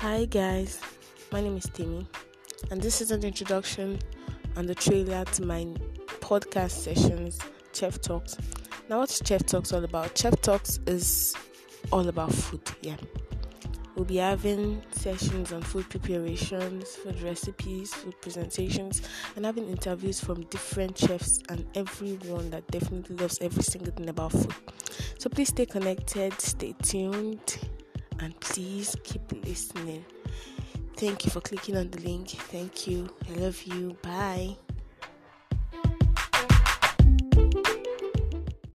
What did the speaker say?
Hi guys, my name is Timmy, and this is an introduction and the trailer to my podcast sessions, Chef Talks. Now, what's Chef Talks all about? Chef Talks is all about food, yeah. We'll be having sessions on food preparations, food recipes, food presentations, and having interviews from different chefs and everyone that definitely loves every single thing about food. So please stay connected, stay tuned and please keep listening. Thank you for clicking on the link. Thank you. I love you. Bye.